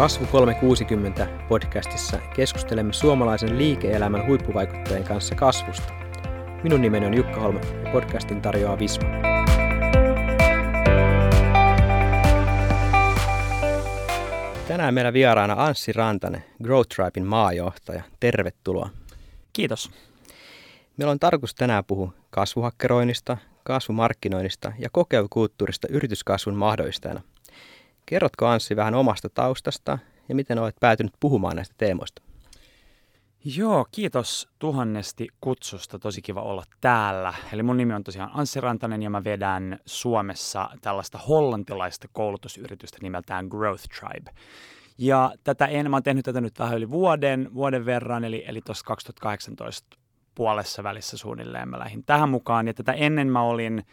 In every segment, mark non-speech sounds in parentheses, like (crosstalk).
Kasvu 360 podcastissa keskustelemme suomalaisen liike-elämän huippuvaikuttajien kanssa kasvusta. Minun nimeni on Jukka Holm ja podcastin tarjoaa Visma. Tänään meillä vieraana Anssi Rantanen, Growth Tribein maajohtaja. Tervetuloa. Kiitos. Meillä on tarkoitus tänään puhua kasvuhakkeroinnista, kasvumarkkinoinnista ja kokeilukulttuurista yrityskasvun mahdollistajana. Kerrotko Anssi vähän omasta taustasta ja miten olet päätynyt puhumaan näistä teemoista? Joo, kiitos tuhannesti kutsusta. Tosi kiva olla täällä. Eli mun nimi on tosiaan Anssi Rantanen ja mä vedän Suomessa tällaista hollantilaista koulutusyritystä nimeltään Growth Tribe. Ja tätä en, mä oon tehnyt tätä nyt vähän yli vuoden, vuoden verran, eli, eli tuossa 2018 puolessa välissä suunnilleen mä lähdin tähän mukaan. Ja tätä ennen mä olin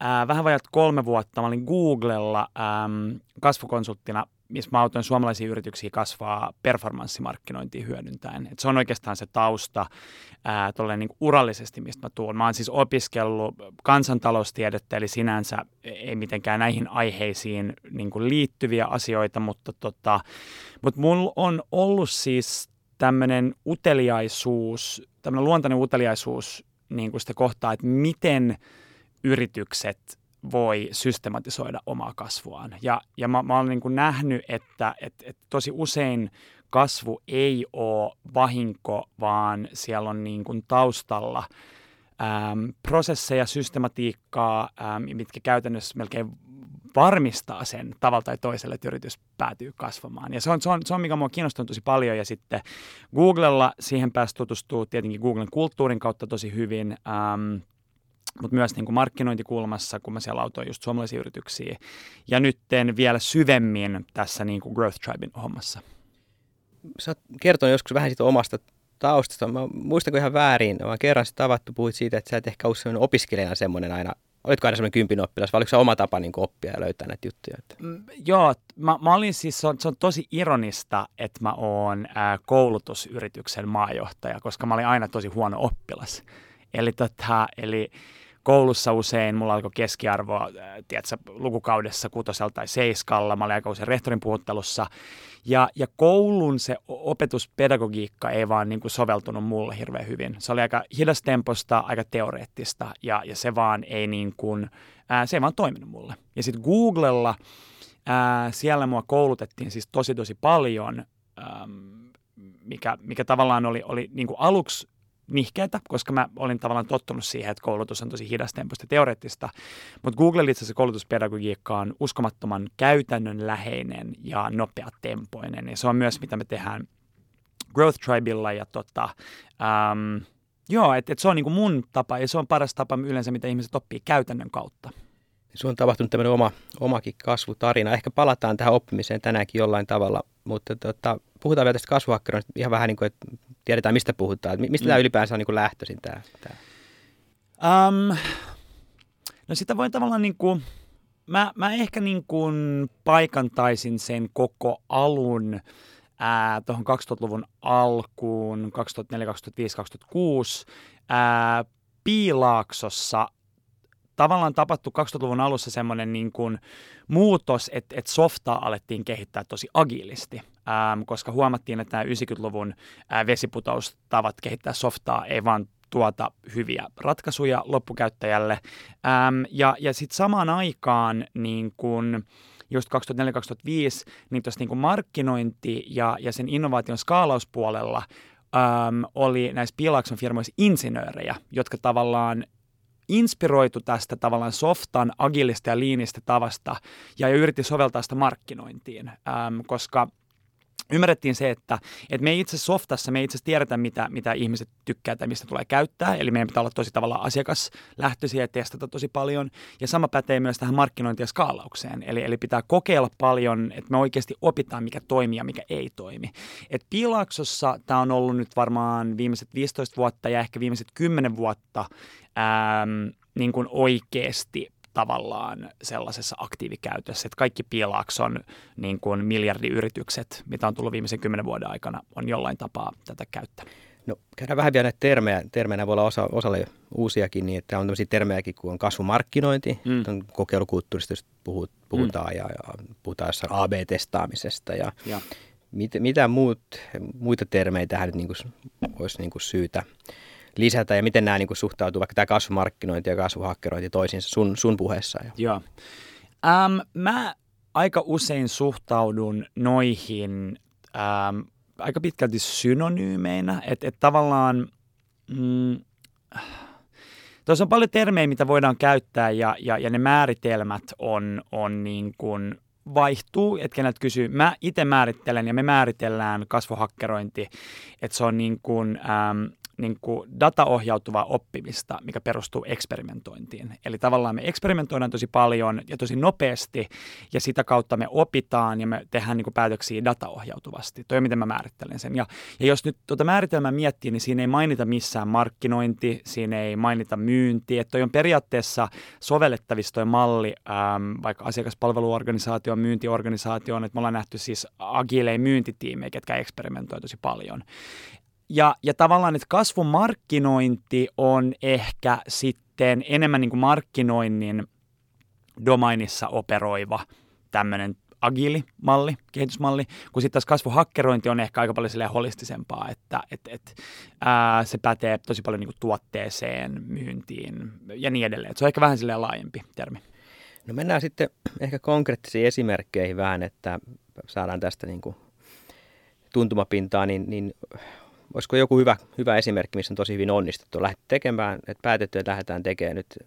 ää, vähän vajat kolme vuotta, mä olin Googlella äm, kasvukonsulttina, missä mä autoin suomalaisia yrityksiä kasvaa performanssimarkkinointia hyödyntäen. Et se on oikeastaan se tausta ää, niin urallisesti, mistä mä tuun. Mä oon siis opiskellut kansantaloustiedettä, eli sinänsä ei mitenkään näihin aiheisiin niin kuin liittyviä asioita, mutta, tota, mutta mulla on ollut siis tämmöinen uteliaisuus, tämmöinen luontainen uteliaisuus niin kuin sitä kohtaa, että miten yritykset voi systematisoida omaa kasvuaan. Ja, ja mä, mä olen niin nähnyt, että et, et tosi usein kasvu ei ole vahinko, vaan siellä on niin kuin taustalla äm, prosesseja, systematiikkaa, äm, mitkä käytännössä melkein varmistaa sen tavalla tai toiselle, että yritys päätyy kasvamaan. Ja se on, se on, se on mikä mua kiinnostunut tosi paljon. Ja sitten Googlella siihen pääsi tutustua tietenkin Googlen kulttuurin kautta tosi hyvin. Ähm, mutta myös niin kuin markkinointikulmassa, kun mä siellä autoin just suomalaisia yrityksiä. Ja nyt vielä syvemmin tässä niin kuin Growth Tribein hommassa. Sä oot kertonut joskus vähän siitä omasta taustasta. Mä muistanko ihan väärin, vaan kerran tavattu puhuit siitä, että sä et ehkä ollut opiskelijana semmoinen aina Olitko aina semmoinen kympin oppilas vai oliko se oma tapa niin oppia ja löytää näitä juttuja? Että? Mm, joo, mä, mä olin siis, se on, se on tosi ironista, että mä oon ää, koulutusyrityksen maajohtaja, koska mä olin aina tosi huono oppilas. Eli, tota, eli koulussa usein mulla alkoi keskiarvo, äh, tiedätkö, lukukaudessa kutosella tai seiskalla, mä olin aika usein rehtorin puhuttelussa. Ja, ja koulun se opetuspedagogiikka ei vaan niin kuin soveltunut mulle hirveän hyvin. Se oli aika hidastemposta, aika teoreettista ja, ja se vaan ei niin kuin, ää, se ei vaan toiminut mulle. Ja sitten Googlella, ää, siellä mua koulutettiin siis tosi tosi paljon, äm, mikä, mikä tavallaan oli, oli niin kuin aluksi nihkeätä, koska mä olin tavallaan tottunut siihen, että koulutus on tosi hidastempoista teoreettista. Mutta Google itse asiassa koulutuspedagogiikka on uskomattoman käytännönläheinen ja nopeatempoinen. Ja se on myös, mitä me tehdään Growth Tribella ja tota, um, joo, että et se on niinku mun tapa ja se on paras tapa yleensä, mitä ihmiset oppii käytännön kautta. Sun on tapahtunut tämmöinen oma, omakin kasvutarina. Ehkä palataan tähän oppimiseen tänäänkin jollain tavalla, mutta tota, puhutaan vielä tästä kasvuhakkeroinnista ihan vähän niin kuin, että tiedetään mistä puhutaan. Mistä mm. tämä ylipäänsä on niin kuin lähtöisin tämä? tämä? Um, no sitä voi tavallaan niin kuin, mä, mä ehkä niin kuin paikantaisin sen koko alun tuohon 2000-luvun alkuun, 2004, 2005, 2006, ää, Piilaaksossa tavallaan tapahtu 2000-luvun alussa semmoinen niin kuin muutos, että, että softaa alettiin kehittää tosi agiilisti, ähm, koska huomattiin, että nämä 90-luvun äh, vesiputoustavat kehittää softaa ei vaan tuota hyviä ratkaisuja loppukäyttäjälle. Ähm, ja ja sitten samaan aikaan niin kun, just 2004-2005, niin tuossa niin markkinointi ja, ja sen innovaation skaalauspuolella äm, oli näissä Piilakson firmoissa insinöörejä, jotka tavallaan inspiroitu tästä tavallaan softan, agilista ja liinistä tavasta ja yritti soveltaa sitä markkinointiin, ähm, koska ymmärrettiin se, että, että me itse softassa, me itse tiedetään, mitä, mitä ihmiset tykkää tai mistä tulee käyttää. Eli meidän pitää olla tosi tavallaan asiakaslähtöisiä ja testata tosi paljon. Ja sama pätee myös tähän markkinointi- ja skaalaukseen. Eli, eli pitää kokeilla paljon, että me oikeasti opitaan, mikä toimii ja mikä ei toimi. Et Piilaaksossa tämä on ollut nyt varmaan viimeiset 15 vuotta ja ehkä viimeiset 10 vuotta äm, niin kuin oikeasti tavallaan sellaisessa aktiivikäytössä, että kaikki Piilakson niin kuin miljardiyritykset, mitä on tullut viimeisen kymmenen vuoden aikana, on jollain tapaa tätä käyttänyt. No käydään vähän vielä näitä termejä. Termejä voi olla osa, osalle uusiakin, niin että on tämmöisiä termejäkin kuin on kasvumarkkinointi, mm. on kokeilukulttuurista puhutaan mm. ja, ja puhutaan jossain AB-testaamisesta ja, ja. Mit, mitä muut, muita termejä tähän nyt niin kuin, olisi niin kuin syytä lisätä ja miten nämä niin kuin suhtautuu, vaikka tämä kasvumarkkinointi ja kasvuhakkerointi toisiinsa sun, sun puheessa? Ja. Joo. Um, mä aika usein suhtaudun noihin um, aika pitkälti synonyymeinä, että et tavallaan mm, tuossa on paljon termejä, mitä voidaan käyttää ja, ja, ja ne määritelmät on, on niin kuin vaihtuu, että kenet kysyy. Mä itse määrittelen ja me määritellään kasvohakkerointi, että se on niin kuin, ähm, niin kuin dataohjautuvaa oppimista, mikä perustuu eksperimentointiin. Eli tavallaan me eksperimentoidaan tosi paljon ja tosi nopeasti, ja sitä kautta me opitaan ja me tehdään niin kuin päätöksiä dataohjautuvasti. Toi miten mä määrittelen sen. Ja, ja jos nyt tuota määritelmää miettii, niin siinä ei mainita missään markkinointi, siinä ei mainita myynti. Että toi on periaatteessa sovellettavissa toi malli ähm, vaikka asiakaspalveluorganisaatioon, myyntiorganisaatioon, että me ollaan nähty siis agileja myyntitiimejä, ketkä eksperimentoi tosi paljon. Ja, ja tavallaan, että kasvumarkkinointi on ehkä sitten enemmän niin kuin markkinoinnin domainissa operoiva tämmöinen agili malli, kehitysmalli, kun sitten taas kasvuhakkerointi on ehkä aika paljon holistisempaa, että et, et, ää, se pätee tosi paljon niin tuotteeseen, myyntiin ja niin edelleen. Et se on ehkä vähän silleen laajempi termi. No mennään sitten ehkä konkreettisiin esimerkkeihin vähän, että saadaan tästä niin kuin tuntumapintaa, niin, niin olisiko joku hyvä, hyvä esimerkki, missä on tosi hyvin onnistuttu? Lähdet tekemään, että päätetty, että lähdetään tekemään nyt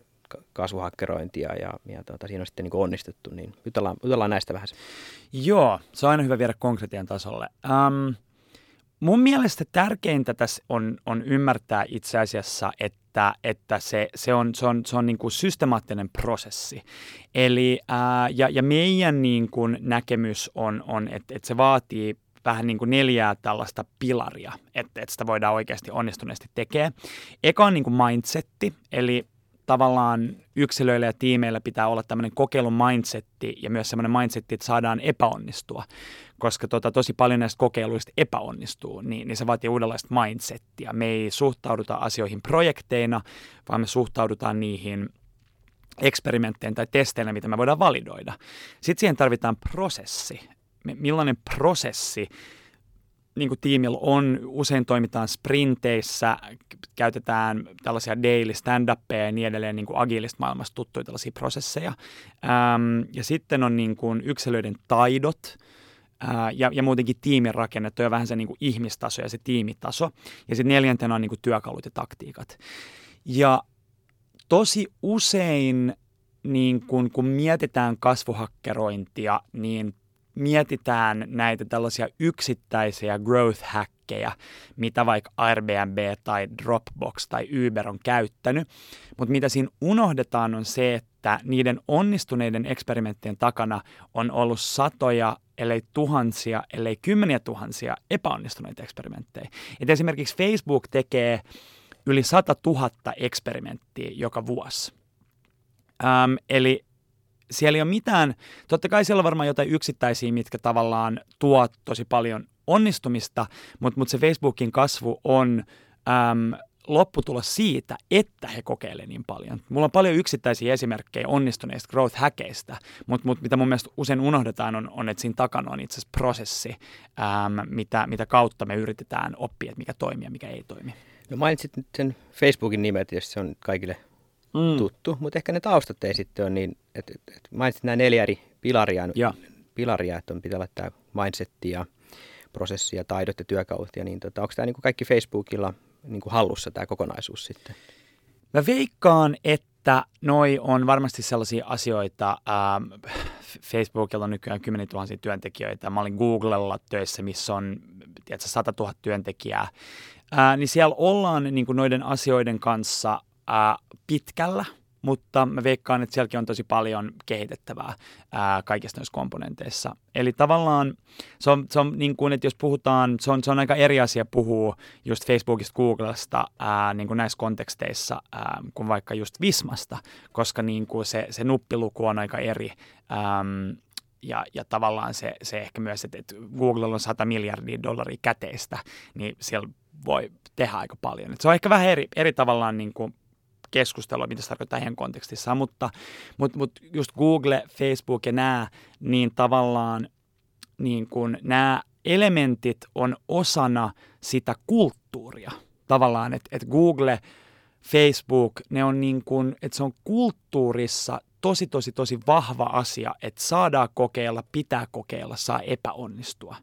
kasvuhakkerointia ja, ja tuota, siinä on sitten niin onnistuttu, niin jutellaan, jutellaan näistä vähän. Joo, se on aina hyvä viedä konkretian tasolle. Um, mun mielestä tärkeintä tässä on, on ymmärtää itse asiassa, että, että se, se on, se on, se on niin kuin systemaattinen prosessi. Eli, ää, ja, ja meidän niin kuin näkemys on, on että, että se vaatii vähän niin kuin neljää tällaista pilaria, että, että sitä voidaan oikeasti onnistuneesti tekemään. Eka on niin kuin mindsetti, eli tavallaan yksilöillä ja tiimeillä pitää olla tämmöinen kokeilun mindsetti ja myös semmoinen mindsetti, että saadaan epäonnistua, koska tota, tosi paljon näistä kokeiluista epäonnistuu, niin, niin se vaatii uudenlaista mindsettiä. Me ei suhtauduta asioihin projekteina, vaan me suhtaudutaan niihin eksperimentteihin tai testeillä, mitä me voidaan validoida. Sitten siihen tarvitaan prosessi, millainen prosessi niin kuin tiimillä on. Usein toimitaan sprinteissä, käytetään tällaisia daily stand ja niin edelleen niin kuin maailmasta tuttuja tällaisia prosesseja. Ähm, ja sitten on niin kuin yksilöiden taidot, ja, ja muutenkin tiimin rakennettu ja vähän se niin kuin ihmistaso ja se tiimitaso. Ja sitten neljäntenä on niin kuin työkalut ja taktiikat. Ja tosi usein niin kun, kun mietitään kasvuhakkerointia, niin mietitään näitä tällaisia yksittäisiä growth hackeja, mitä vaikka Airbnb tai Dropbox tai Uber on käyttänyt, mutta mitä siinä unohdetaan on se, että niiden onnistuneiden eksperimenttien takana on ollut satoja, ellei tuhansia, ellei kymmeniä tuhansia epäonnistuneita eksperimenttejä. Et esimerkiksi Facebook tekee yli 100 000 eksperimenttiä joka vuosi. Um, eli siellä ei ole mitään, totta kai siellä on varmaan jotain yksittäisiä, mitkä tavallaan tuo tosi paljon onnistumista, mutta, mutta se Facebookin kasvu on äm, lopputulos siitä, että he kokeilevat niin paljon. Mulla on paljon yksittäisiä esimerkkejä onnistuneista growth hackeista, mutta, mutta mitä mun mielestä usein unohdetaan on, on että siinä takana on itse asiassa prosessi, äm, mitä, mitä kautta me yritetään oppia, että mikä toimii ja mikä ei toimi. No mainitsit nyt sen Facebookin nimet, jos se on kaikille mm. tuttu, mutta ehkä ne taustat ei sitten ole niin, että et, et mainitsit nämä neljä eri pilaria, ja. pilaria että on pitää olla tämä mindsetti ja prosessi ja taidot ja työkalut ja niin, tota, onko tämä niin kuin kaikki Facebookilla niin kuin hallussa tämä kokonaisuus sitten? Mä veikkaan, että noi on varmasti sellaisia asioita, ähm, Facebookilla on nykyään 10 000 työntekijöitä, mä olin Googlella töissä, missä on tiedätkö, 100 000 työntekijää, äh, niin siellä ollaan niin kuin noiden asioiden kanssa ää, pitkällä, mutta mä veikkaan, että sielläkin on tosi paljon kehitettävää ää, kaikissa noissa komponenteissa. Eli tavallaan se on, se on niin kuin, että jos puhutaan, se on, se on aika eri asia puhua just Facebookista, Googlesta ää, niin kuin näissä konteksteissa ää, kuin vaikka just Vismasta, koska niin kuin se, se nuppiluku on aika eri. Äm, ja, ja tavallaan se, se ehkä myös, että, että Google on 100 miljardia dollaria käteistä, niin siellä voi tehdä aika paljon. Et se on ehkä vähän eri, eri tavallaan niin kuin keskustelua, mitä se tarkoittaa heidän kontekstissaan, mutta, mutta, mutta just Google, Facebook ja nämä, niin tavallaan niin kuin nämä elementit on osana sitä kulttuuria. Tavallaan, että, että Google, Facebook, ne on niin kuin, että se on kulttuurissa tosi, tosi, tosi vahva asia, että saadaan kokeilla, pitää kokeilla, saa epäonnistua.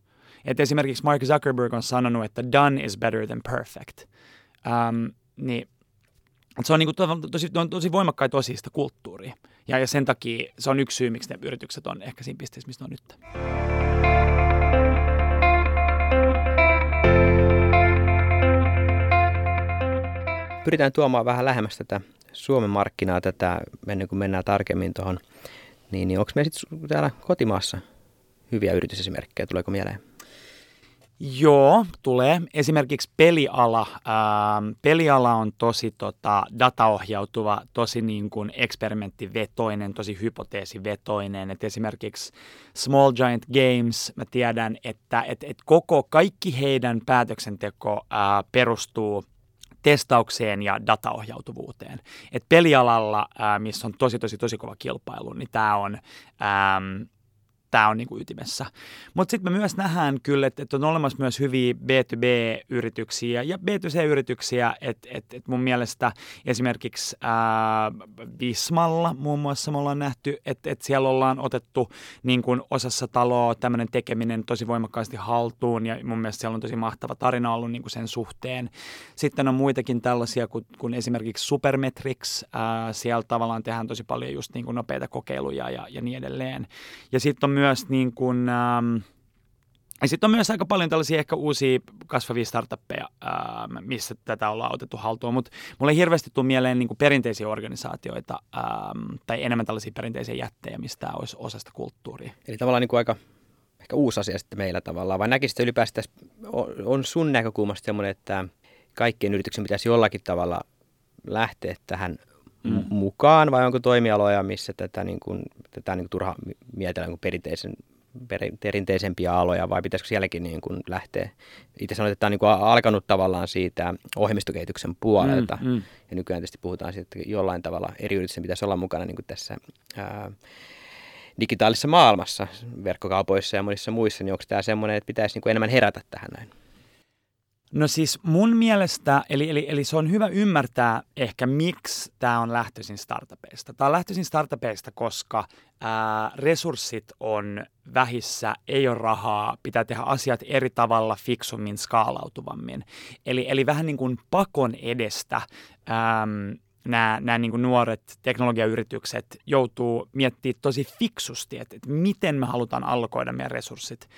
Et esimerkiksi Mark Zuckerberg on sanonut, että done is better than perfect. Um, niin se on, niin kuin tosi, on tosi voimakkaita osia kulttuuria. Ja, ja sen takia se on yksi syy, miksi ne yritykset on ehkä siinä pisteessä, missä ne on nyt. Pyritään tuomaan vähän lähemmäs tätä Suomen markkinaa tätä, ennen kuin mennään tarkemmin tuohon. Niin, niin onko meillä sitten täällä kotimaassa hyviä yritysesimerkkejä, tuleeko mieleen? Joo, tulee. Esimerkiksi peliala. Ää, peliala on tosi tota, dataohjautuva, tosi niin kuin eksperimenttivetoinen, tosi hypoteesivetoinen. Et esimerkiksi Small Giant Games, mä tiedän, että et, et koko, kaikki heidän päätöksenteko ää, perustuu testaukseen ja dataohjautuvuuteen. Et pelialalla, ää, missä on tosi, tosi, tosi kova kilpailu, niin tämä on... Ää, tämä on niin kuin ytimessä. Mutta sitten me myös nähdään kyllä, että, että on olemassa myös hyviä B2B-yrityksiä ja B2C-yrityksiä, että et, et mun mielestä esimerkiksi ää, Vismalla muun muassa me ollaan nähty, että et siellä ollaan otettu niin kuin osassa taloa tämmöinen tekeminen tosi voimakkaasti haltuun ja mun mielestä siellä on tosi mahtava tarina ollut niin kuin sen suhteen. Sitten on muitakin tällaisia kuin, kuin esimerkiksi Supermetrics, ää, siellä tavallaan tehdään tosi paljon just niin kuin nopeita kokeiluja ja, ja niin edelleen. Ja sitten on myös niin kuin, ähm, ja sitten on myös aika paljon tällaisia ehkä uusia kasvavia startuppeja, ähm, missä tätä ollaan otettu haltuun, mutta mulle ei hirveästi tule mieleen niin perinteisiä organisaatioita ähm, tai enemmän tällaisia perinteisiä jättejä, mistä tämä olisi osasta kulttuuria. Eli tavallaan niin kuin aika ehkä uusi asia sitten meillä tavallaan, vai näkisit ylipäätään, on sun näkökulmasta semmoinen, että kaikkien yrityksen pitäisi jollakin tavalla lähteä tähän mm. mukaan, vai onko toimialoja, missä tätä, niin kuin, tätä niin kuin turha mietellä niin perinteisen, perinteisempiä aloja, vai pitäisikö sielläkin niin kuin lähteä? Itse sanoit, että tämä on niin kuin alkanut tavallaan siitä ohjelmistokehityksen puolelta, mm, mm. ja nykyään tietysti puhutaan siitä, että jollain tavalla eri yritysten pitäisi olla mukana niin kuin tässä ää, digitaalisessa maailmassa, verkkokaupoissa ja monissa muissa, niin onko tämä semmoinen, että pitäisi niin kuin enemmän herätä tähän näin? No siis mun mielestä, eli, eli, eli se on hyvä ymmärtää ehkä miksi tämä on lähtöisin startupeista. Tämä on lähtöisin startupeista, koska ää, resurssit on vähissä, ei ole rahaa, pitää tehdä asiat eri tavalla, fiksummin, skaalautuvammin. Eli, eli vähän niin kuin pakon edestä äm, nämä, nämä niin kuin nuoret teknologiayritykset joutuu miettimään tosi fiksusti, että, että miten me halutaan allokoida meidän resurssit.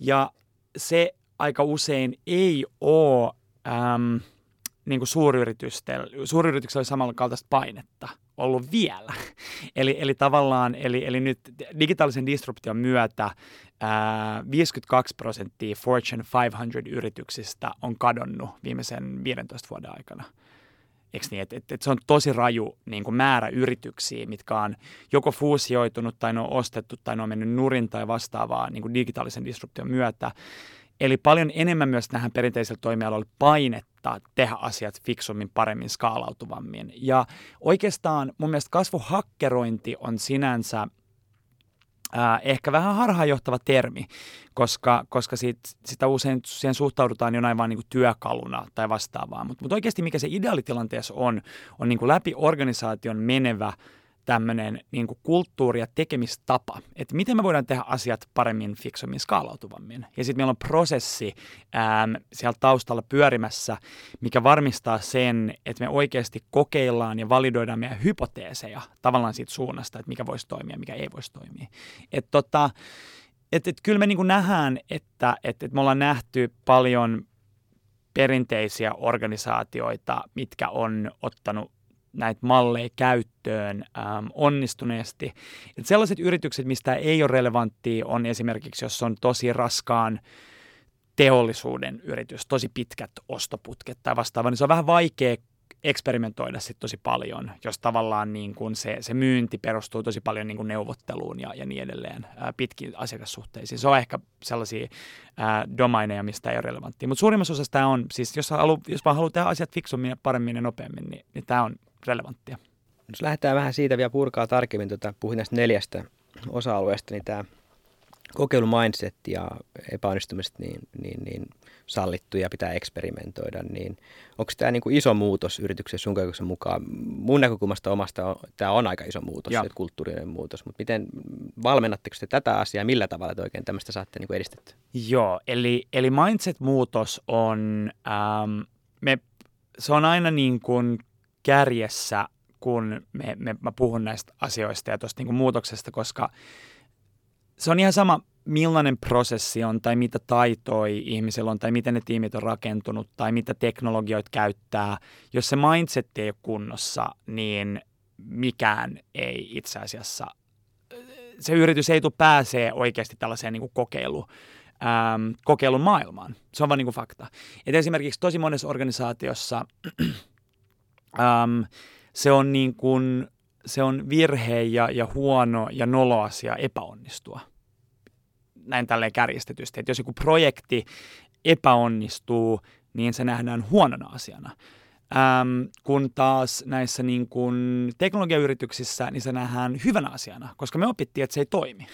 Ja se aika usein ei ole äm, niin kuin suuryrityksellä, suuryrityksellä samanlaista kaltaista painetta ollut vielä. (laughs) eli, eli tavallaan, eli, eli nyt digitaalisen disruption myötä ää, 52 prosenttia Fortune 500 yrityksistä on kadonnut viimeisen 15 vuoden aikana. Eikö niin? Et, et, et se on tosi raju niin kuin määrä yrityksiä, mitkä on joko fuusioitunut tai ne on ostettu tai ne on mennyt nurin tai vastaavaa niin kuin digitaalisen disruption myötä. Eli paljon enemmän myös tähän perinteiselle toimialalle painetta tehdä asiat fiksummin, paremmin, skaalautuvammin. Ja oikeastaan mun mielestä kasvuhakkerointi on sinänsä äh, ehkä vähän harhaanjohtava termi, koska, koska sit, sitä usein siihen suhtaudutaan jonain vain niin työkaluna tai vastaavaa. Mutta mut oikeasti mikä se ideaalitilanteessa on, on niin kuin läpi organisaation menevä tämmöinen niin kulttuuri ja tekemistapa, että miten me voidaan tehdä asiat paremmin, fiksummin, skaalautuvammin. Ja sitten meillä on prosessi äm, siellä taustalla pyörimässä, mikä varmistaa sen, että me oikeasti kokeillaan ja validoidaan meidän hypoteeseja tavallaan siitä suunnasta, että mikä voisi toimia mikä ei voisi toimia. Että tota, et, et kyllä me niin nähdään, että et, et me ollaan nähty paljon perinteisiä organisaatioita, mitkä on ottanut näitä malleja käyttöön ähm, onnistuneesti. Et sellaiset yritykset, mistä ei ole relevanttia, on esimerkiksi, jos on tosi raskaan teollisuuden yritys, tosi pitkät ostoputket tai vastaava, niin se on vähän vaikea eksperimentoida sit tosi paljon, jos tavallaan niin kun se, se myynti perustuu tosi paljon niin kun neuvotteluun ja, ja niin edelleen ää, pitkiin asiakassuhteisiin. Se on ehkä sellaisia ää, domaineja, mistä ei ole relevanttia. Mutta suurimmassa osassa tämä on, siis jos, halu, jos vaan haluaa tehdä asiat fiksummin ja paremmin ja nopeammin, niin, niin tämä on relevanttia. Jos lähdetään vähän siitä vielä purkaa tarkemmin, tuota, puhuin näistä neljästä osa-alueesta, niin tämä kokeilumindset ja epäonnistumiset niin, niin, niin sallittu ja pitää eksperimentoida, niin onko tämä niin kuin iso muutos yrityksen sun kokemuksen mukaan? Mun näkökulmasta omasta on, tämä on aika iso muutos, että kulttuurinen muutos, mutta miten valmennatteko te tätä asiaa, millä tavalla te oikein tämmöistä saatte niin kuin edistettyä? Joo, eli, eli mindset-muutos on, ähm, me, se on aina niin kuin kärjessä, kun me, me, mä puhun näistä asioista ja tuosta niin muutoksesta, koska se on ihan sama, millainen prosessi on tai mitä taitoi ihmisillä on tai miten ne tiimit on rakentunut tai mitä teknologioita käyttää. Jos se mindset ei ole kunnossa, niin mikään ei itse asiassa, se yritys ei tule pääsee oikeasti tällaiseen niin kuin kokeilu, ähm, kokeilun maailmaan. Se on vaan niin kuin fakta. Et esimerkiksi tosi monessa organisaatiossa ähm, se on niin kuin, se on virhe ja, ja huono ja nolo asia epäonnistua näin tälleen kärjistetysti, että jos joku projekti epäonnistuu, niin se nähdään huonona asiana. Ähm, kun taas näissä niin kun teknologiayrityksissä, niin se nähdään hyvänä asiana, koska me opittiin, että se ei toimi.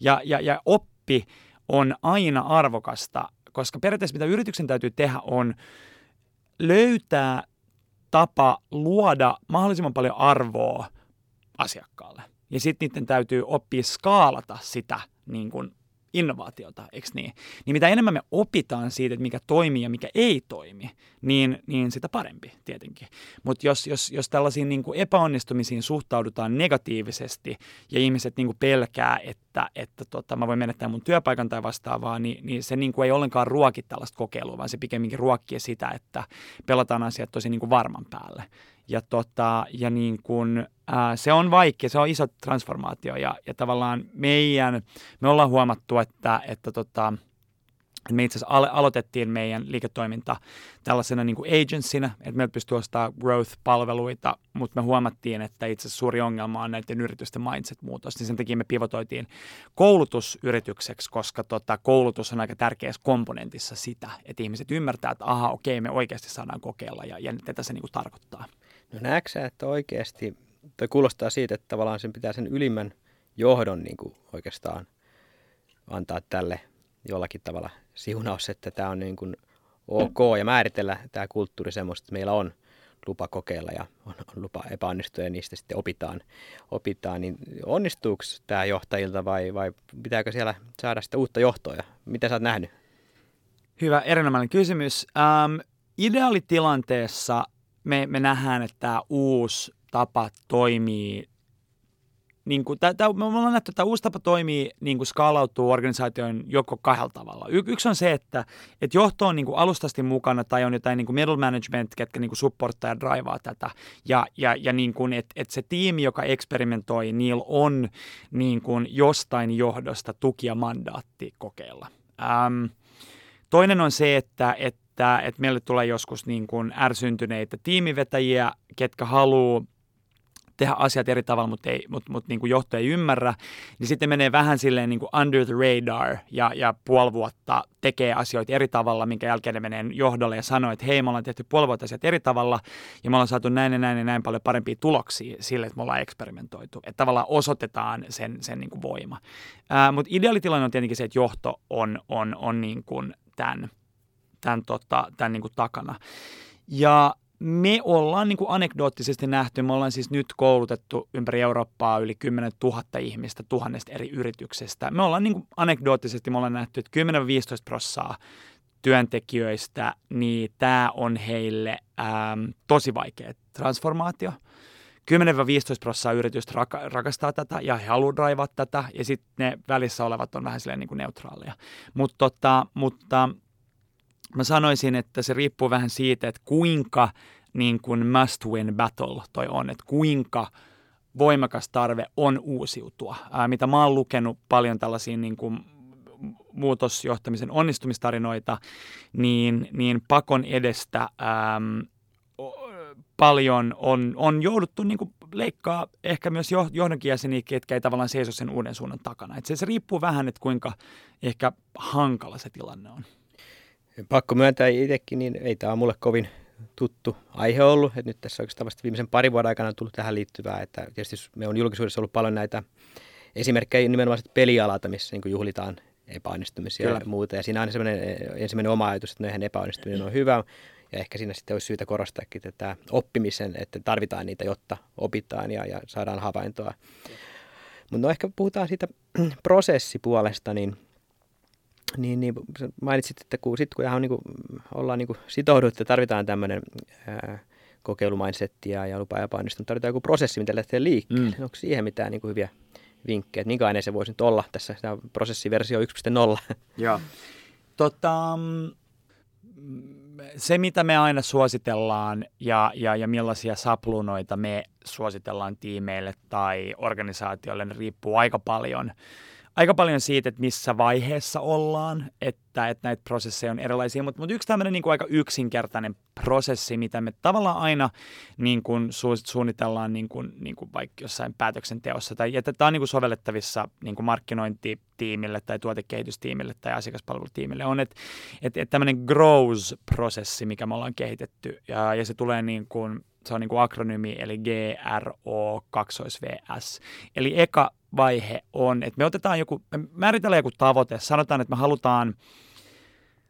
Ja, ja, ja oppi on aina arvokasta, koska periaatteessa mitä yrityksen täytyy tehdä on löytää tapa luoda mahdollisimman paljon arvoa asiakkaalle. Ja sitten niiden täytyy oppia skaalata sitä niin kuin innovaatiota, eikö niin? Niin mitä enemmän me opitaan siitä, että mikä toimii ja mikä ei toimi, niin, niin sitä parempi tietenkin. Mutta jos, jos, jos tällaisiin niin kuin epäonnistumisiin suhtaudutaan negatiivisesti ja ihmiset niin kuin pelkää, että, että tota, mä voin menettää mun työpaikan tai vastaavaa, niin, niin se niin kuin ei ollenkaan ruoki tällaista kokeilua, vaan se pikemminkin ruokkii sitä, että pelataan asiat tosi niin kuin varman päälle. Ja, tota, ja niin kun, ää, se on vaikea, se on iso transformaatio ja, ja tavallaan meidän, me ollaan huomattu, että, että tota, me itse asiassa alo- aloitettiin meidän liiketoiminta tällaisena niin kuin agencyna, että meiltä pystyy ostamaan growth-palveluita, mutta me huomattiin, että itse asiassa suuri ongelma on näiden yritysten mindset-muutos, niin sen takia me pivotoitiin koulutusyritykseksi, koska tota, koulutus on aika tärkeässä komponentissa sitä, että ihmiset ymmärtää, että aha, okei, me oikeasti saadaan kokeilla ja, ja tätä se niin kuin tarkoittaa. No näetkö että oikeasti, tai kuulostaa siitä, että tavallaan sen pitää sen ylimmän johdon niin kuin oikeastaan antaa tälle jollakin tavalla siunaus, että tämä on niin kuin ok ja määritellä tämä kulttuuri semmoista, että meillä on lupa kokeilla ja on, on lupa epäonnistua ja niistä sitten opitaan, opitaan niin onnistuuko tämä johtajilta vai, vai pitääkö siellä saada sitä uutta johtoa? Mitä sä oot nähnyt? Hyvä, erinomainen kysymys. Ähm, ideaalitilanteessa me, me nähdään, että tämä uusi tapa toimii niin kuin, tää, tää, me ollaan nähty, että tämä uusi tapa toimii, niin kuin skaalautuu organisaation joko kahdella tavalla. Y- yksi on se, että, että johto on niin kuin alustasti mukana tai on jotain niin kuin middle management, ketkä niin kuin supporttaa ja draivaa tätä. Ja, ja, ja niin kuin, että, että se tiimi, joka eksperimentoi, niillä on niin kuin jostain johdosta tuki ja mandaatti kokeilla. Ähm, toinen on se, että, että että, että meille tulee joskus niin kuin ärsyntyneitä tiimivetäjiä, ketkä haluaa tehdä asiat eri tavalla, mutta, ei, mutta, mutta niin kuin johto ei ymmärrä, niin sitten menee vähän silleen niin kuin under the radar ja, ja puoli vuotta tekee asioita eri tavalla, minkä jälkeen ne menee johdolle ja sanoo, että hei, me ollaan tehty puoli vuotta asiat eri tavalla ja me ollaan saatu näin ja näin ja näin paljon parempia tuloksia sille, että me ollaan eksperimentoitu. Että tavallaan osoitetaan sen, sen niin kuin voima. Ää, mutta ideaalitilanne on tietenkin se, että johto on, on, on niin kuin tämän tämän, tota, tämän niin kuin takana. Ja me ollaan niin kuin anekdoottisesti nähty, me ollaan siis nyt koulutettu ympäri Eurooppaa yli 10 000 ihmistä tuhannesta eri yrityksestä. Me ollaan niin kuin anekdoottisesti, me ollaan nähty, että 10-15 prosenttia työntekijöistä, niin tämä on heille äm, tosi vaikea transformaatio. 10-15 prosenttia yritystä rak- rakastaa tätä ja he haluaa draivaa tätä, ja sitten ne välissä olevat on vähän silleen niin kuin neutraaleja. Mut tota, mutta mä sanoisin, että se riippuu vähän siitä, että kuinka niin kuin must win battle toi on, että kuinka voimakas tarve on uusiutua. Ää, mitä mä oon lukenut paljon tällaisia niin kuin muutosjohtamisen onnistumistarinoita, niin, niin pakon edestä äm, paljon on, on jouduttu niin kuin leikkaa ehkä myös johdonkin jäseniä, ketkä ei tavallaan seiso sen uuden suunnan takana. Et se, se riippuu vähän, että kuinka ehkä hankala se tilanne on. Pakko myöntää itsekin, niin ei tämä ole mulle kovin tuttu aihe ollut. Et nyt tässä oikeastaan vasta viimeisen parin vuoden aikana on tullut tähän liittyvää, että tietysti me on julkisuudessa ollut paljon näitä esimerkkejä nimenomaan pelialalta, missä niin juhlitaan epäonnistumisia Kyllä. ja muuta. Ja siinä on sellainen eh, ensimmäinen oma ajatus, että no epäonnistuminen on hyvä. Ja ehkä siinä sitten olisi syytä korostaakin tätä oppimisen, että tarvitaan niitä, jotta opitaan ja, ja saadaan havaintoa. Mutta no ehkä puhutaan siitä (clears throat) prosessipuolesta, niin, niin, niin mainitsit, että kun, sit, kun ihan niin kuin, ollaan niin kuin sitouduttu, että tarvitaan tämmöinen kokeilumindsetti ja, ja lupa epäonnistunut, tarvitaan joku prosessi, mitä lähtee liikkeelle. Mm. Onko siihen mitään niin kuin hyviä vinkkejä, että minkälainen se voisi nyt olla tässä tämä prosessiversio 1.0? (laughs) Joo. Tota, se, mitä me aina suositellaan ja, ja, ja millaisia sapluunoita me suositellaan tiimeille tai organisaatioille, ne riippuu aika paljon aika paljon siitä, että missä vaiheessa ollaan, että, että näitä prosesseja on erilaisia, mutta, mutta yksi tämmöinen niin kuin aika yksinkertainen prosessi, mitä me tavallaan aina niin kuin su, suunnitellaan niin kuin, niin kuin vaikka jossain päätöksenteossa, tai että tämä on niin kuin sovellettavissa niin kuin markkinointitiimille tai tuotekehitystiimille tai asiakaspalvelutiimille, on, että, että, että tämmöinen grows-prosessi, mikä me ollaan kehitetty, ja, ja se tulee niin kuin se on niin kuin akronyymi, eli GRO2VS. Eli eka vaihe on, että me otetaan joku, me määritellään joku tavoite, sanotaan, että me halutaan,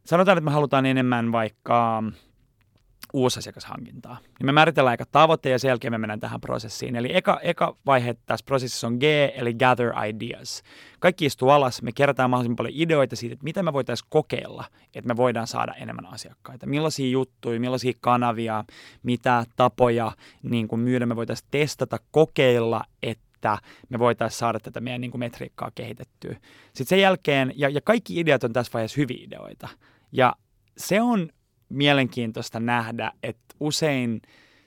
sanotaan, että me halutaan enemmän vaikka uusasiakashankintaa. Niin me määritellään aika tavoite ja sen jälkeen me mennään tähän prosessiin. Eli eka, eka vaihe tässä prosessissa on G, eli gather ideas. Kaikki istuu alas, me kerätään mahdollisimman paljon ideoita siitä, että mitä me voitaisiin kokeilla, että me voidaan saada enemmän asiakkaita. Millaisia juttuja, millaisia kanavia, mitä tapoja niin kuin myydä me voitaisiin testata, kokeilla, että että me voitaisiin saada tätä meidän niin kuin metriikkaa kehitettyä. Sitten sen jälkeen, ja, ja kaikki ideat on tässä vaiheessa hyviä ideoita. Ja se on mielenkiintoista nähdä, että usein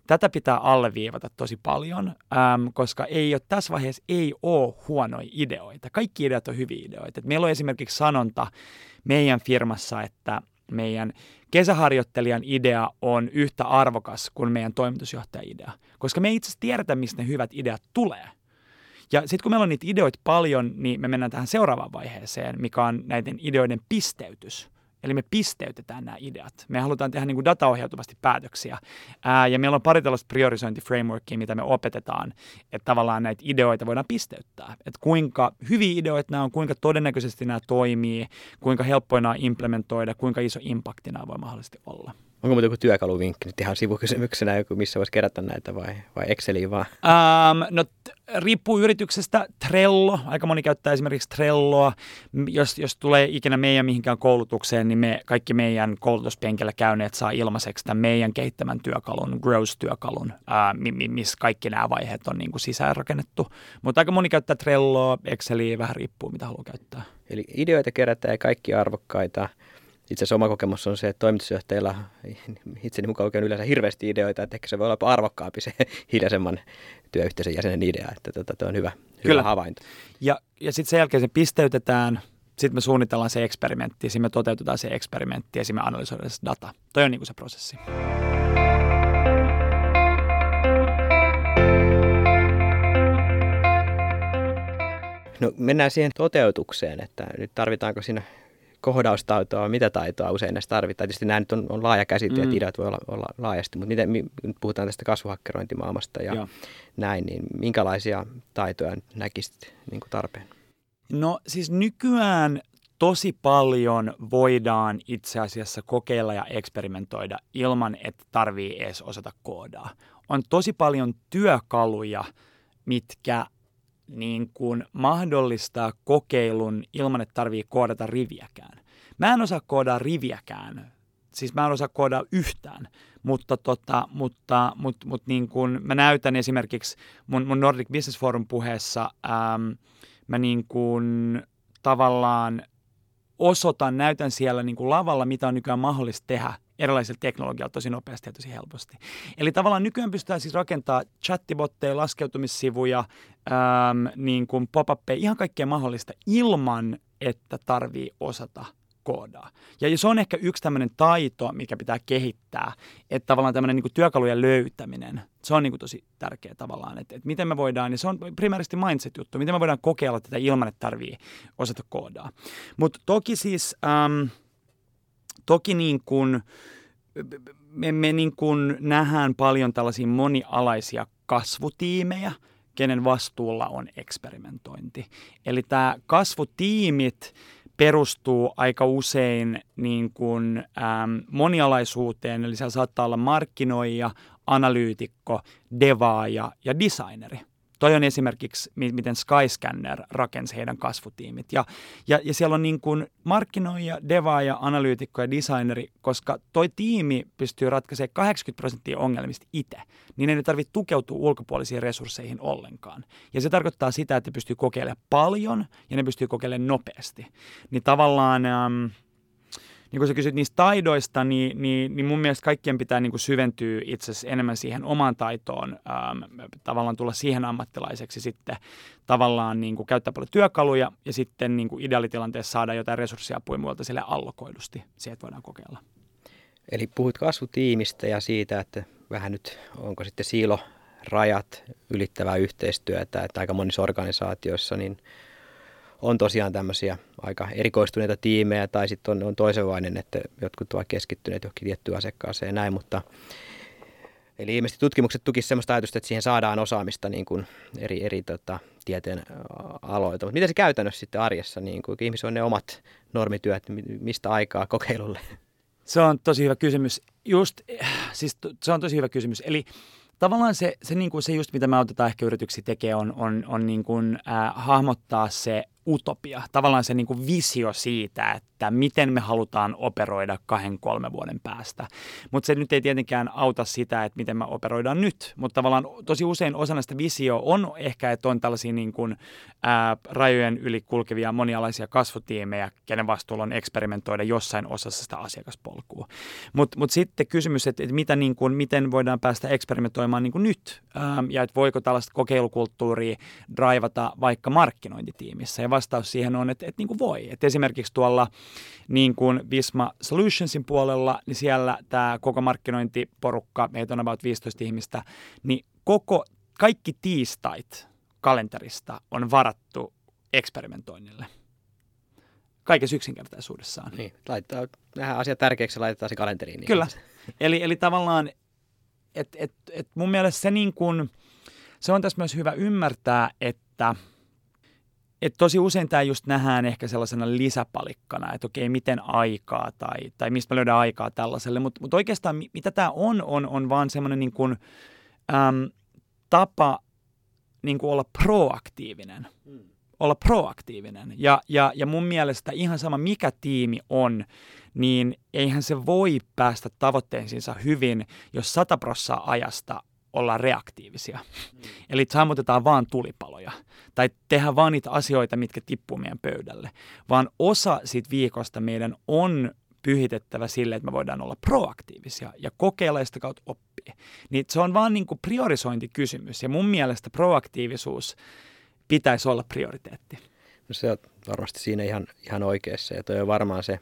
tätä pitää alleviivata tosi paljon, äm, koska ei ole, tässä vaiheessa ei ole huonoja ideoita. Kaikki ideat on hyviä ideoita. Et meillä on esimerkiksi sanonta meidän firmassa, että meidän kesäharjoittelijan idea on yhtä arvokas kuin meidän toimitusjohtajan idea, koska me ei itse asiassa tiedetä, mistä ne hyvät ideat tulee. Ja sitten kun meillä on niitä ideoita paljon, niin me mennään tähän seuraavaan vaiheeseen, mikä on näiden ideoiden pisteytys. Eli me pisteytetään nämä ideat. Me halutaan tehdä niin kuin dataohjautuvasti päätöksiä. Ää, ja meillä on pari tällaista priorisointiframeworkia, mitä me opetetaan, että tavallaan näitä ideoita voidaan pisteyttää. Että kuinka hyviä ideoita nämä on, kuinka todennäköisesti nämä toimii, kuinka helppoina implementoida, kuinka iso impakti nämä voi mahdollisesti olla. Onko muuta joku työkaluvinkki nyt ihan sivukysymyksenä, joku, missä voisi kerätä näitä vai, vai Exceliin vaan? Um, no t- riippuu yrityksestä. Trello, aika moni käyttää esimerkiksi Trelloa. Jos, jos tulee ikinä meidän mihinkään koulutukseen, niin me, kaikki meidän koulutuspenkillä käyneet saa ilmaiseksi tämän meidän kehittämän työkalun, Grows-työkalun, ää, missä kaikki nämä vaiheet on niin kuin sisäänrakennettu. Mutta aika moni käyttää Trelloa, Exceliä, vähän riippuu mitä haluaa käyttää. Eli ideoita kerätään ja kaikki arvokkaita itse asiassa oma kokemus on se, että toimitusjohtajilla (laughs) itseni mukaan oikein yleensä hirveästi ideoita, että ehkä se voi olla arvokkaampi se (laughs) hiljaisemman työyhteisön jäsenen idea, että tota, tuo on hyvä, hyvä Kyllä. havainto. Ja, ja sitten sen jälkeen se pisteytetään, sitten me suunnitellaan se eksperimentti, sitten me toteutetaan se eksperimentti ja sitten me analysoidaan se data. Toi on niin kuin se prosessi. No mennään siihen toteutukseen, että nyt tarvitaanko siinä kohdaustaitoa, mitä taitoa usein näistä tarvitaan. Tietysti nämä nyt on, on laaja käsite, mm. että ideat voi olla, olla laajasti, mutta miten, nyt puhutaan tästä kasvuhakkerointimaailmasta ja Joo. näin, niin minkälaisia taitoja näkisit niin kuin tarpeen? No siis nykyään tosi paljon voidaan itse asiassa kokeilla ja eksperimentoida ilman, että tarvii edes osata koodaa. On tosi paljon työkaluja, mitkä niin kuin mahdollistaa kokeilun ilman, että tarvii koodata riviäkään. Mä en osaa koodaa riviäkään, siis mä en osaa koodaa yhtään, mutta, tota, mutta, mutta, mutta niin kuin mä näytän esimerkiksi mun, mun Nordic Business Forum puheessa, ähm, mä niin kuin tavallaan osoitan, näytän siellä niin kuin lavalla, mitä on nykyään mahdollista tehdä erilaisilla teknologialla tosi nopeasti ja tosi helposti. Eli tavallaan nykyään pystytään siis rakentamaan chattibotteja, laskeutumissivuja, äm, niin kuin pop ihan kaikkea mahdollista ilman, että tarvii osata koodaa. Ja se on ehkä yksi tämmöinen taito, mikä pitää kehittää, että tavallaan tämmöinen niin työkalujen löytäminen, se on niin kuin tosi tärkeä tavallaan, että, että miten me voidaan, ja se on primäärisesti mindset-juttu, miten me voidaan kokeilla tätä ilman, että tarvii osata koodaa. Mutta toki siis, äm, toki niin kuin, me, me niin kuin nähdään paljon tällaisia monialaisia kasvutiimejä, kenen vastuulla on eksperimentointi. Eli tämä kasvutiimit perustuu aika usein niin kuin, äm, monialaisuuteen, eli siellä saattaa olla markkinoija, analyytikko, devaaja ja designeri. Toi on esimerkiksi, miten Skyscanner rakensi heidän kasvutiimit. Ja, ja, ja siellä on niin kuin markkinoija, devaaja, analyytikko ja designeri, koska toi tiimi pystyy ratkaisemaan 80 prosenttia ongelmista itse, niin ei tarvitse tukeutua ulkopuolisiin resursseihin ollenkaan. Ja se tarkoittaa sitä, että pystyy kokeilemaan paljon ja ne pystyy kokeilemaan nopeasti. Niin tavallaan... Ähm, niin kun sä kysyt niistä taidoista, niin, niin, niin mun mielestä kaikkien pitää niin syventyä itse asiassa enemmän siihen omaan taitoon, ähm, tavallaan tulla siihen ammattilaiseksi sitten tavallaan niin käyttää paljon työkaluja ja sitten niin ideaalitilanteessa saada jotain resurssiapua muilta sille allokoidusti, sieltä voidaan kokeilla. Eli puhuit kasvutiimistä ja siitä, että vähän nyt onko sitten siilo rajat ylittävää yhteistyötä, että aika monissa organisaatioissa niin on tosiaan tämmöisiä aika erikoistuneita tiimejä tai sitten on, on toisenlainen, että jotkut ovat keskittyneet johonkin tiettyyn asiakkaaseen ja näin, mutta Eli ilmeisesti tutkimukset tukisivat sellaista ajatusta, että siihen saadaan osaamista niin kuin eri, eri tota, tieteen aloilta. Mutta miten se käytännössä sitten arjessa, niin kuin ihmisillä on ne omat normityöt, mistä aikaa kokeilulle? Se on tosi hyvä kysymys. Just, siis se on tosi hyvä kysymys. Eli tavallaan se, se, niin kuin se just mitä me autetaan ehkä yrityksiä tekemään on, on, on niin kuin, äh, hahmottaa se utopia, tavallaan se niin kuin visio siitä, että miten me halutaan operoida kahden, kolmen vuoden päästä. Mutta se nyt ei tietenkään auta sitä, että miten me operoidaan nyt, mutta tavallaan tosi usein osa näistä visio on ehkä, että on tällaisia niin kuin, ää, rajojen yli kulkevia monialaisia kasvutiimejä, kenen vastuulla on eksperimentoida jossain osassa sitä asiakaspolkua. Mutta mut sitten kysymys, että, että mitä, niin kuin, miten voidaan päästä eksperimentoimaan niin kuin nyt, ää, ja että voiko tällaista kokeilukulttuuria draivata vaikka markkinointitiimissä. Ja vastaus siihen on, että, että niin kuin voi. Että esimerkiksi tuolla niin kuin Visma Solutionsin puolella, niin siellä tämä koko markkinointiporukka, meitä on about 15 ihmistä, niin koko, kaikki tiistait kalenterista on varattu eksperimentoinnille. Kaikessa yksinkertaisuudessaan. Niin, laittaa, nähdään asia tärkeäksi ja laitetaan se kalenteriin. Niin Kyllä. Eli, eli tavallaan, että et, et mun mielestä se, niin kun, se on tässä myös hyvä ymmärtää, että – et tosi usein tämä just nähdään ehkä sellaisena lisäpalikkana, että okei, miten aikaa tai, tai mistä mä löydän aikaa tällaiselle. Mutta mut oikeastaan mitä tämä on, on, on vaan semmoinen niin kuin, äm, tapa niin kuin olla proaktiivinen. Hmm. Olla proaktiivinen. Ja, ja, ja mun mielestä ihan sama mikä tiimi on, niin eihän se voi päästä tavoitteisiinsa hyvin, jos 100 prossaa ajasta olla reaktiivisia. Mm. Eli sammutetaan vaan tulipaloja tai tehdään vaan niitä asioita, mitkä tippuu meidän pöydälle, vaan osa siitä viikosta meidän on pyhitettävä sille, että me voidaan olla proaktiivisia ja kokeilla ja sitä kautta oppia. Niin se on vaan niin kuin priorisointikysymys ja mun mielestä proaktiivisuus pitäisi olla prioriteetti. No se on varmasti siinä ihan, ihan oikeassa ja toi on varmaan se,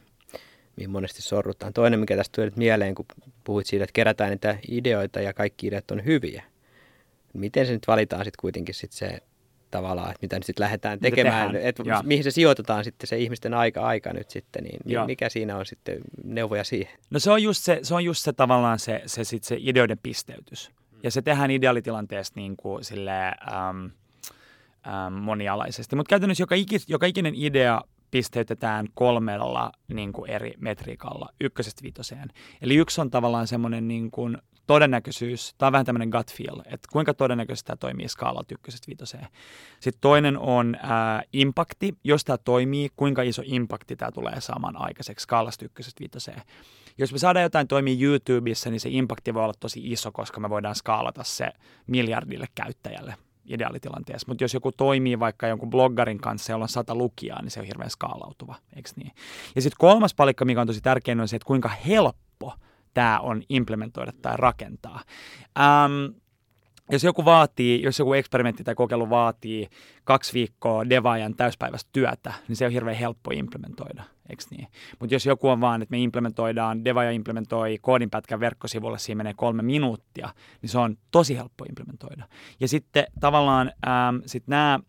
mihin monesti sorrutaan. Toinen, mikä tästä nyt mieleen, kun puhuit siitä, että kerätään niitä ideoita ja kaikki ideat on hyviä. Miten se nyt valitaan sitten kuitenkin sit se tavallaan, että mitä nyt sitten lähdetään tekemään, että mihin se sijoitetaan sitten se ihmisten aika, aika nyt sitten, niin ja. mikä siinä on sitten neuvoja siihen? No se on just se, se, on just se tavallaan se, se, sit se ideoiden pisteytys. Ja se tehdään ideaalitilanteessa niin kuin sille, äm, äm, monialaisesti. Mutta käytännössä joka, ikis, joka ikinen idea pisteytetään kolmella niin kuin eri metriikalla ykkösestä viitoseen. Eli yksi on tavallaan semmoinen niin kuin todennäköisyys, on vähän tämmöinen gut feel, että kuinka todennäköisesti tämä toimii skaalalta ykkösestä viitoseen. Sitten toinen on ää, impakti, jos tämä toimii, kuinka iso impakti tämä tulee saamaan aikaiseksi skaalasta ykkösestä viitoseen. Jos me saadaan jotain toimia YouTubessa, niin se impakti voi olla tosi iso, koska me voidaan skaalata se miljardille käyttäjälle ideaalitilanteessa. Mutta jos joku toimii vaikka jonkun bloggarin kanssa, jolla on sata lukijaa, niin se on hirveän skaalautuva, eikö niin? Ja sitten kolmas palikka, mikä on tosi tärkeä, on se, että kuinka helppo tämä on implementoida tai rakentaa. Ähm, jos joku vaatii, jos joku eksperimentti tai kokeilu vaatii kaksi viikkoa devaajan täyspäiväistä työtä, niin se on hirveän helppo implementoida, eikö niin? Mutta jos joku on vaan, että me implementoidaan, devaaja implementoi koodinpätkän verkkosivulle, siinä menee kolme minuuttia, niin se on tosi helppo implementoida. Ja sitten tavallaan ähm, sit nämä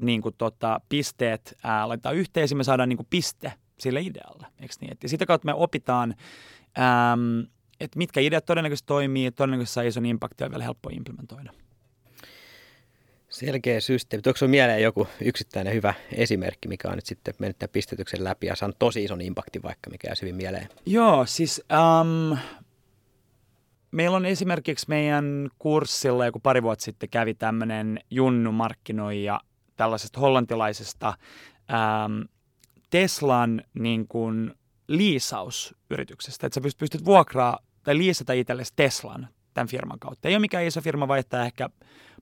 niin tota, pisteet ää, laitetaan yhteen, me saadaan niin kuin piste sille idealle, eikö niin? Et, ja sitä kautta me opitaan äm, että mitkä ideat todennäköisesti toimii, todennäköisesti saa ison impaktia ja vielä helppo implementoida. Selkeä systeemi. Onko sinulla mieleen joku yksittäinen hyvä esimerkki, mikä on nyt sitten mennyt tämän pistetyksen läpi ja saanut tosi ison impaktin vaikka, mikä jää hyvin mieleen? Joo, siis um, meillä on esimerkiksi meidän kurssilla joku pari vuotta sitten kävi tämmöinen Junnu markkinoija tällaisesta hollantilaisesta um, Teslan niin kuin liisausyrityksestä, että sä pystyt vuokraa tai liisata itsellesi Teslan tämän firman kautta. Ei ole mikään iso firma, vaihtaa ehkä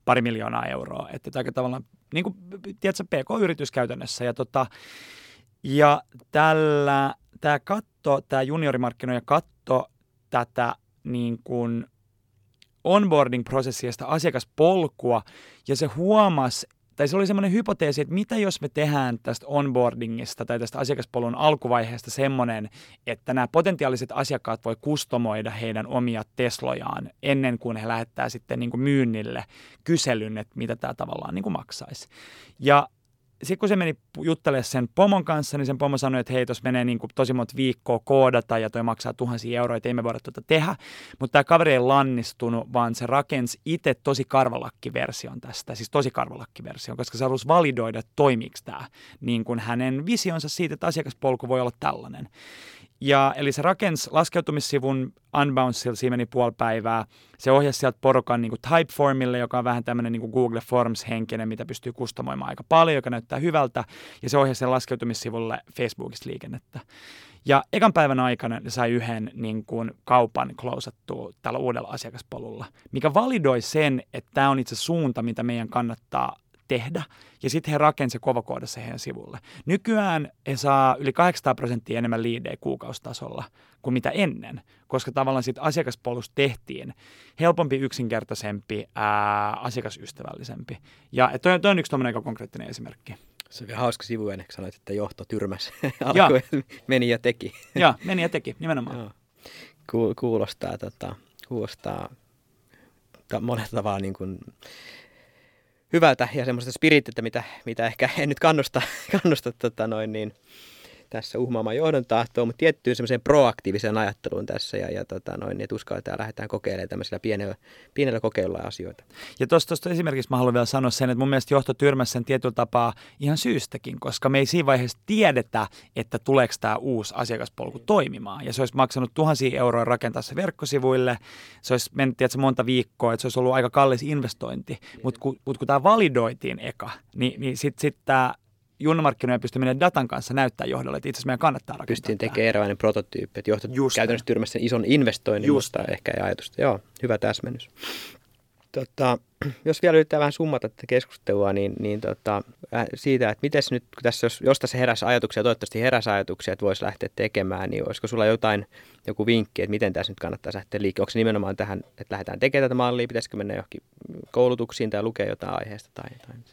pari miljoonaa euroa. Että aika tavallaan, niin kuin, tiedätkö, PK-yritys käytännössä. Ja, tota, ja tällä, tämä katto, tämä juniorimarkkinoja katto tätä niin kuin onboarding-prosessia, sitä asiakaspolkua, ja se huomasi, tai se oli semmoinen hypoteesi, että mitä jos me tehdään tästä onboardingista tai tästä asiakaspolun alkuvaiheesta semmoinen, että nämä potentiaaliset asiakkaat voi kustomoida heidän omia Teslojaan ennen kuin he lähettää sitten niin kuin myynnille kyselyn, että mitä tämä tavallaan niin kuin maksaisi. Ja sitten kun se meni juttelemaan sen pomon kanssa, niin sen pomo sanoi, että hei, tuossa menee niin kuin tosi monta viikkoa koodata ja toi maksaa tuhansia euroja, että ei me voida tuota tehdä. Mutta tämä kaveri ei lannistunut, vaan se rakensi itse tosi karvalakkiversion tästä, siis tosi karvalakkiversion, koska se halusi validoida, että toimiiko tämä niin kuin hänen visionsa siitä, että asiakaspolku voi olla tällainen. Ja, eli se rakensi laskeutumissivun Unbouncella, siinä meni puoli päivää. Se ohjasi sieltä porukan niin Typeformille, joka on vähän tämmöinen niin Google Forms-henkinen, mitä pystyy kustomoimaan aika paljon, joka näyttää hyvältä. Ja se ohjasi sen laskeutumissivulle Facebookista liikennettä. Ja ekan päivän aikana ne sai yhden niin kuin, kaupan klousattua tällä uudella asiakaspolulla, mikä validoi sen, että tämä on itse suunta, mitä meidän kannattaa tehdä. Ja sitten he rakensivat kovakoodassa heidän sivulle. Nykyään he saa yli 800 prosenttia enemmän liidejä kuukaustasolla kuin mitä ennen, koska tavallaan siitä asiakaspolusta tehtiin helpompi, yksinkertaisempi, ää, asiakasystävällisempi. Ja toi, toi on yksi aika konkreettinen esimerkki. Se on hauska sivu ennen sanoit, että johto tyrmäsi (laughs) alkuun, meni ja teki. (laughs) Joo, meni ja teki, nimenomaan. Joo. Kuulostaa, tota, kuulostaa monella tavalla niin kuin hyvältä ja semmoista spirittitä, mitä, mitä ehkä en nyt kannusta, (laughs) kannusta tota noin, niin, tässä uhmaamaan johdon tahtoa, mutta tiettyyn semmoiseen proaktiiviseen ajatteluun tässä ja, ja tota noin, että uskalletaan ja lähdetään kokeilemaan tämmöisillä pienellä, pienellä kokeilulla asioita. Ja tuosta esimerkiksi mä haluan vielä sanoa sen, että mun mielestä johto tyrmäsi sen tietyllä tapaa ihan syystäkin, koska me ei siinä vaiheessa tiedetä, että tuleeko tämä uusi asiakaspolku toimimaan. Ja se olisi maksanut tuhansia euroa rakentaa se verkkosivuille, se olisi mennyt tietysti, monta viikkoa, että se olisi ollut aika kallis investointi, mutta kun, mut kun tämä validoitiin eka, niin, niin sitten sit tämä junnamarkkinoiden pystyminen datan kanssa näyttää johdolle, että itse asiassa meidän kannattaa rakentaa Pystyin tekemään eräänlainen prototyyppi, että johto Just käytännössä tyrmäsi sen ison investoinnin, Just. mutta ehkä ei ajatusta. Joo, hyvä täsmennys. Tota, (clears throat) jos vielä yrittää vähän summata tätä keskustelua, niin, niin tota, äh, siitä, että miten nyt, kun tässä, jos, jos tässä heräsi ajatuksia, toivottavasti heräsi ajatuksia, että voisi lähteä tekemään, niin olisiko sulla jotain, joku vinkki, että miten tässä nyt kannattaa lähteä liikkeelle? Onko se nimenomaan tähän, että lähdetään tekemään tätä mallia, pitäisikö mennä johonkin koulutuksiin tai lukea jotain aiheesta tai jotain?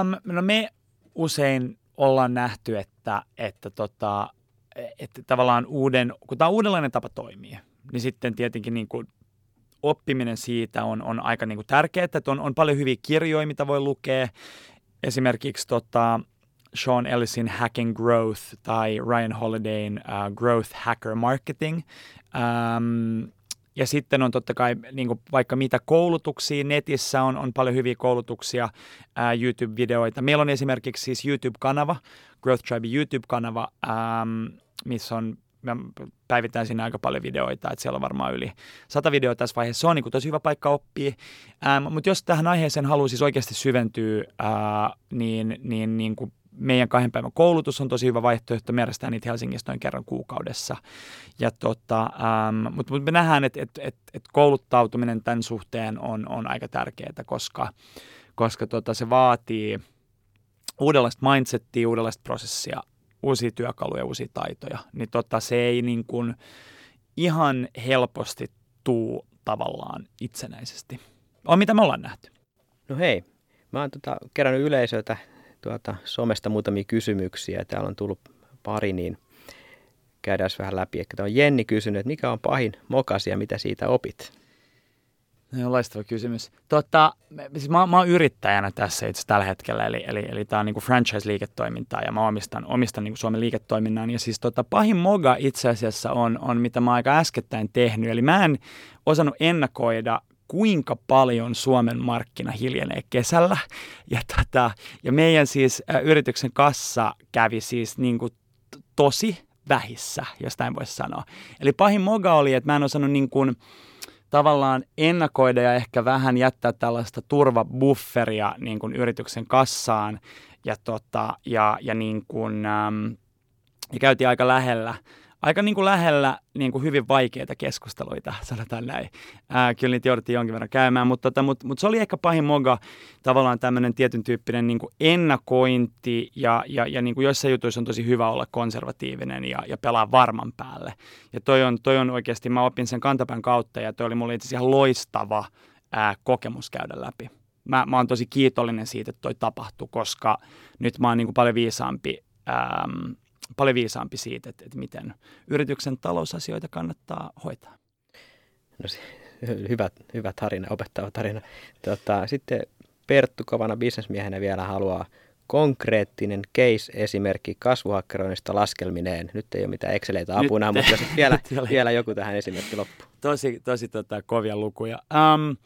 Um, no me usein ollaan nähty, että, että, tota, että tavallaan uuden, kun tämä on uudenlainen tapa toimia, niin sitten tietenkin niin kuin oppiminen siitä on, on aika niin kuin tärkeää, että on, on paljon hyviä kirjoja, mitä voi lukea. Esimerkiksi tota, Sean Ellisin Hack and Growth tai Ryan Holidayn uh, Growth Hacker Marketing. Um, ja sitten on totta kai niin kuin vaikka mitä koulutuksia, netissä on, on paljon hyviä koulutuksia, ää, YouTube-videoita. Meillä on esimerkiksi siis YouTube-kanava, Growth Tribe YouTube-kanava, äm, missä on mä sinne aika paljon videoita, että siellä on varmaan yli sata videoa tässä vaiheessa. Se on niin tosi hyvä paikka oppia. Ähm, mutta jos tähän aiheeseen haluaa siis oikeasti syventyä, äh, niin, niin, niin kuin meidän kahden päivän koulutus on tosi hyvä vaihtoehto. Me järjestetään niitä Helsingissä noin kerran kuukaudessa. Ja tota, ähm, mutta, mutta me nähdään, että et, et, et kouluttautuminen tämän suhteen on, on aika tärkeää, koska, koska tota, se vaatii uudenlaista mindsettiä, uudenlaista prosessia, uusia työkaluja, uusia taitoja. Niin tota, se ei niin kuin ihan helposti tuu tavallaan itsenäisesti. on mitä me ollaan nähty. No hei, mä oon tota, kerännyt yleisöltä tuota, somesta muutamia kysymyksiä. Täällä on tullut pari, niin käydään vähän läpi. Ehkä on Jenni kysynyt, että mikä on pahin mokasi ja mitä siitä opit? No, loistava kysymys. Tota, siis mä, mä oon yrittäjänä tässä itse tällä hetkellä, eli, eli, eli tämä on niinku franchise-liiketoimintaa ja mä omistan, omistan niinku Suomen liiketoiminnan. Ja siis tota, pahin moga itse asiassa on, on, mitä mä aika äskettäin tehnyt. Eli mä en osannut ennakoida, kuinka paljon Suomen markkina hiljenee kesällä. Ja, tota, ja meidän siis yrityksen kassa kävi siis niinku tosi vähissä, jos näin voisi sanoa. Eli pahin moga oli, että mä en osannut niin kuin, tavallaan ennakoida ja ehkä vähän jättää tällaista turvabufferia niin kuin yrityksen kassaan ja, tota, ja, ja, niin kuin, ähm, ja käytiin aika lähellä aika niin kuin lähellä niin kuin hyvin vaikeita keskusteluita, (laughs) sanotaan näin. Ää, kyllä niitä jouduttiin jonkin verran käymään, mutta, tota, mutta, mutta se oli ehkä pahin moga, tavallaan tämmöinen tietyn tyyppinen niin kuin ennakointi ja, ja, ja niin kuin joissain jutuissa on tosi hyvä olla konservatiivinen ja, ja pelaa varman päälle. Ja toi on, toi on oikeasti, mä opin sen kantapään kautta ja toi oli mulle itse ihan loistava ää, kokemus käydä läpi. Mä, mä oon tosi kiitollinen siitä, että toi tapahtui, koska nyt mä oon niin kuin paljon viisaampi ähm, paljon viisaampi siitä, että, että miten yrityksen talousasioita kannattaa hoitaa. No, (laughs) hyvä, hyvä tarina, opettava tarina. Tota, sitten Perttu kovana bisnesmiehenä vielä haluaa konkreettinen case-esimerkki kasvuhakkeroinnista laskelmineen. Nyt ei ole mitään Exceleitä apuna, (laughs) Nyt, mutta vielä, vielä joku tähän esimerkki loppu. Tosi, tosi tota, kovia lukuja. Um,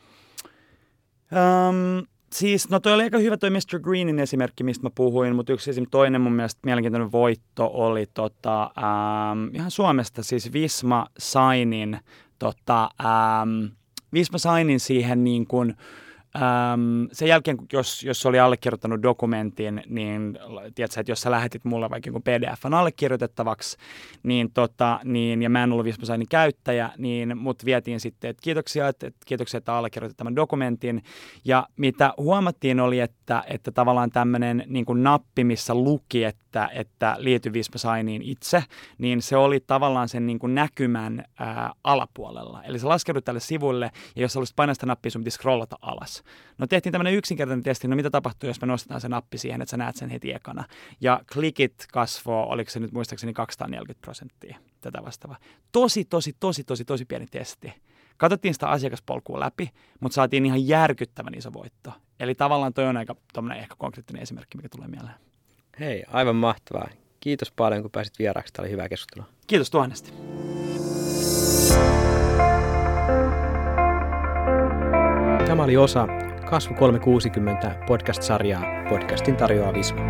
um, Siis, no toi oli aika hyvä toi Mr. Greenin esimerkki, mistä mä puhuin, mutta yksi esim. toinen mun mielestä mielenkiintoinen voitto oli tota, ähm, ihan Suomesta, siis Visma Sainin, tota, ähm, Visma Sainin siihen niin kuin, Öm, sen jälkeen, jos, jos oli allekirjoittanut dokumentin, niin tiedätkö, että jos sä lähetit mulle vaikka joku pdf allekirjoitettavaksi, niin, tota, niin, ja mä en ollut Vismasainin käyttäjä, niin mut vietiin sitten, että kiitoksia, että, että kiitoksia, että allekirjoitit tämän dokumentin. Ja mitä huomattiin oli, että, että tavallaan tämmöinen niin nappi, missä luki, että, että liity Vismasainiin itse, niin se oli tavallaan sen niin kuin näkymän ää, alapuolella. Eli sä laskeudut tälle sivulle, ja jos haluaisit painaa sitä nappia, sun piti scrollata alas. No tehtiin tämmöinen yksinkertainen testi, no mitä tapahtuu, jos me nostetaan se nappi siihen, että sä näet sen heti ekana. Ja klikit kasvoi, oliko se nyt muistaakseni 240 prosenttia tätä vastaavaa. Tosi, tosi, tosi, tosi, tosi pieni testi. Katsottiin sitä asiakaspolkua läpi, mutta saatiin ihan järkyttävän iso voitto. Eli tavallaan toi on aika ehkä konkreettinen esimerkki, mikä tulee mieleen. Hei, aivan mahtavaa. Kiitos paljon, kun pääsit vieraaksi. Tämä oli hyvä keskustelu. Kiitos tuhannesti. Tämä oli osa Kasvu 360 podcast-sarjaa podcastin tarjoaa Visma.